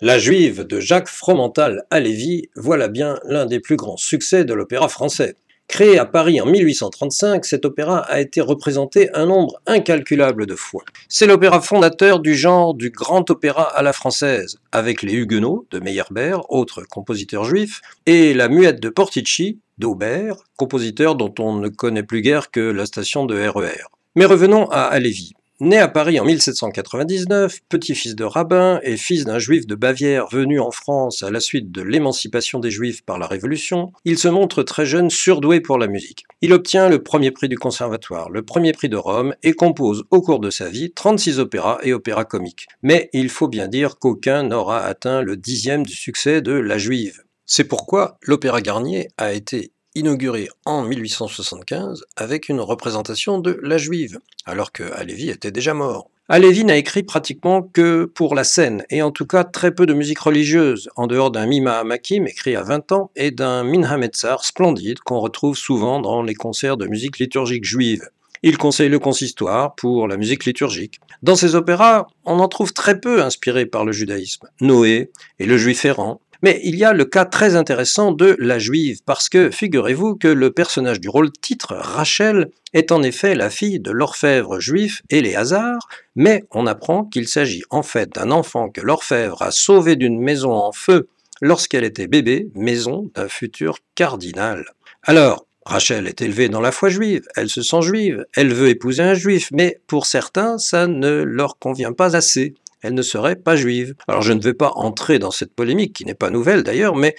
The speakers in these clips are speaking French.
La Juive de Jacques Fromental à Lévis, voilà bien l'un des plus grands succès de l'opéra français. Créé à Paris en 1835, cet opéra a été représenté un nombre incalculable de fois. C'est l'opéra fondateur du genre du grand opéra à la française, avec les Huguenots de Meyerbeer, autre compositeur juif, et la Muette de Portici d'Aubert, compositeur dont on ne connaît plus guère que la station de RER. Mais revenons à Alévi. Né à Paris en 1799, petit-fils de rabbin et fils d'un juif de Bavière venu en France à la suite de l'émancipation des juifs par la Révolution, il se montre très jeune surdoué pour la musique. Il obtient le premier prix du conservatoire, le premier prix de Rome et compose au cours de sa vie 36 opéras et opéras comiques. Mais il faut bien dire qu'aucun n'aura atteint le dixième du succès de La Juive. C'est pourquoi l'Opéra Garnier a été inauguré en 1875 avec une représentation de la Juive, alors que Halévy était déjà mort. Halévy n'a écrit pratiquement que pour la scène, et en tout cas très peu de musique religieuse, en dehors d'un Mima Hamakim écrit à 20 ans et d'un Minha Metzar splendide qu'on retrouve souvent dans les concerts de musique liturgique juive. Il conseille le consistoire pour la musique liturgique. Dans ses opéras, on en trouve très peu inspirés par le judaïsme. Noé et le juif errant, mais il y a le cas très intéressant de la juive, parce que figurez-vous que le personnage du rôle titre, Rachel, est en effet la fille de l'orfèvre juif Éléazar, mais on apprend qu'il s'agit en fait d'un enfant que l'orfèvre a sauvé d'une maison en feu lorsqu'elle était bébé, maison d'un futur cardinal. Alors, Rachel est élevée dans la foi juive, elle se sent juive, elle veut épouser un juif, mais pour certains, ça ne leur convient pas assez elle ne serait pas juive. Alors je ne vais pas entrer dans cette polémique, qui n'est pas nouvelle d'ailleurs, mais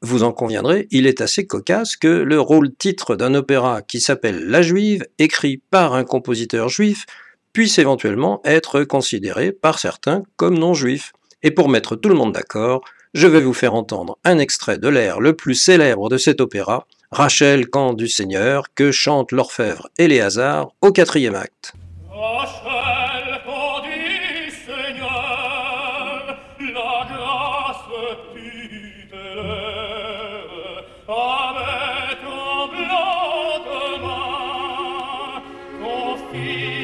vous en conviendrez, il est assez cocasse que le rôle-titre d'un opéra qui s'appelle La Juive, écrit par un compositeur juif, puisse éventuellement être considéré par certains comme non juif. Et pour mettre tout le monde d'accord, je vais vous faire entendre un extrait de l'air le plus célèbre de cet opéra, Rachel Camp du Seigneur, que chante l'orfèvre Éléazar au quatrième acte. filho.